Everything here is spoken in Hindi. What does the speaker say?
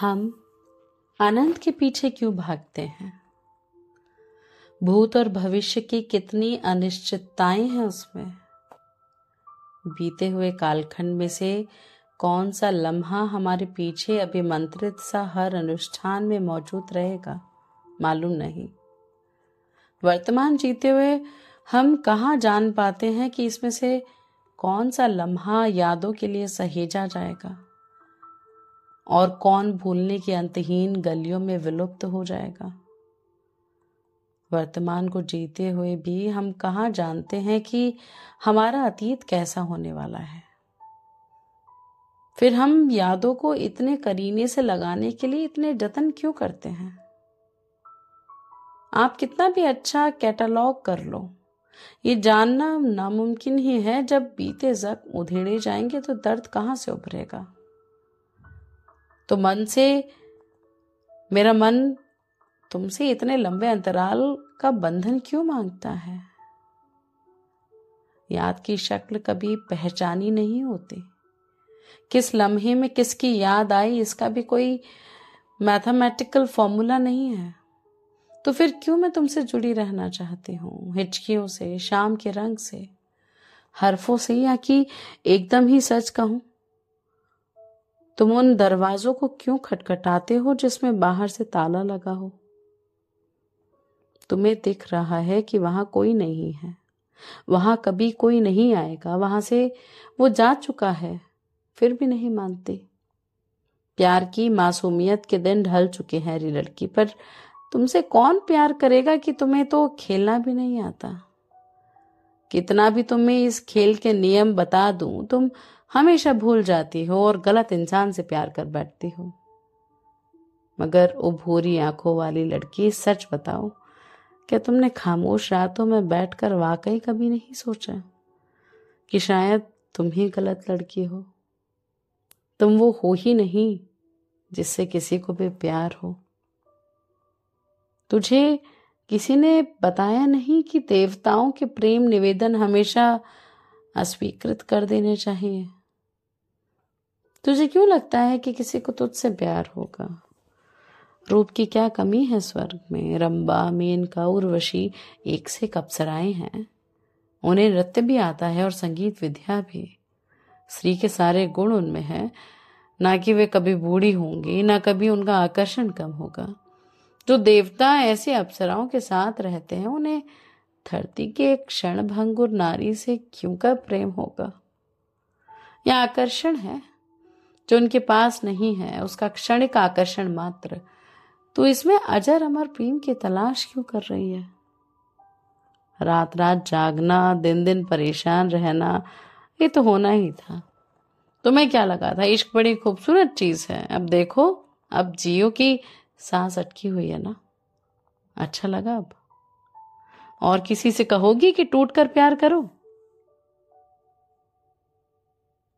हम आनंद के पीछे क्यों भागते हैं? भूत और भविष्य की कितनी अनिश्चितताएँ हैं उसमें? बीते हुए कालखंड में से कौन सा लम्हा हमारे पीछे अभिमंत्रित सा हर अनुष्ठान में मौजूद रहेगा? मालूम नहीं। वर्तमान जीते हुए हम कहाँ जान पाते हैं कि इसमें से कौन सा लम्हा यादों के लिए सहेजा जाएगा? और कौन भूलने की अंतहीन गलियों में विलुप्त हो जाएगा? वर्तमान को जीते हुए भी हम कहाँ जानते हैं कि हमारा अतीत कैसा होने वाला है? फिर हम यादों को इतने करीने से लगाने के लिए इतने जतन क्यों करते हैं? आप कितना भी अच्छा कैटलॉग कर लो, ये जानना नामुमकिन ही है जब बीते जख्म उधेड़े जाएँगे तो दर्द कहाँ से उभरेगा? तो मन से, मेरा मन तुमसे इतने लंबे अंतराल का बंधन क्यों माँगता है? याद की शक्ल कभी पहचानी नहीं होती। किस लम्हे में किसकी याद आई, इसका भी कोई मैथमेटिकल फॉर्मूला नहीं है। तो फिर क्यों मैं तुमसे जुड़ी रहना चाहती हूँ? हिचकियों से, शाम के रंग से, हरफों से या कि एकदम ही सच कहूँ? तुम उन दरवाजों को क्यों खटखटाते हो जिसमें बाहर से ताला लगा हो? तुम्हें दिख रहा है कि वहाँ कोई नहीं है। वहाँ कभी कोई नहीं आएगा। वहाँ से वो जा चुका है, फिर भी नहीं मानती। प्यार की मासूमियत के दिन ढल चुके हैं री लड़की पर। तुमसे कौन प्यार करेगा कि तुम्हें तो खेलना भी नहीं आता? कितना भी तुम्हें इस खेल के नियम बता दूँ, तुम हमेशा भूल जाती हो और गलत इंसान से प्यार कर बैठती हो। मगर उभूरी आँखों वाली लड़की, सच बताओ, क्या तुमने खामोश रातों में बैठकर वाकई कभी नहीं सोचा कि शायद तुम ही गलत लड़की हो? तुम वो हो ही नहीं जिससे किसी को भी प्यार हो। तुझे किसी ने बताया नहीं कि देवताओं के प्रेम निवेदन हमेशा अस्वीकृत कर देने चाहिए। तुझे क्यों लगता है कि किसी को तुझसे प्यार होगा? रूप की क्या कमी है स्वर्ग में? रंबा मेनका उर्वशी एक से अप्सराएँ हैं। उन्हें नृत्य भी आता है और संगीत विद्या भी। स्त्री के सारे गुण उनमें हैं। ना कि वे कभी बूढ़ी होंगी, ना कभी उनका आकर्षण कम होगा। जो देवता ऐसे अप्सराओं के साथ रहते हैं, उन्हें धरती के एक क्षण भंगुर नारी से क्यों का प्रेम होगा? या आकर्षण है, जो उनके पास नहीं है, उसका क्षणिक आकर्षण मात्र। तो इसमें अजर अमर प्रेम की तलाश क्यों कर रही है? रात रात जागना दिन दिन परेशान रहना, ये तो होना ही था। तुम्हें क्या लगा था? इश्क बड़ी खूबसूरत चीज़ है। अब देखो, अब जियो की सांस अटकी हुई है ना? अच्छा लगा अब। और किसी से कहोगी कि टूट कर प्यार करो?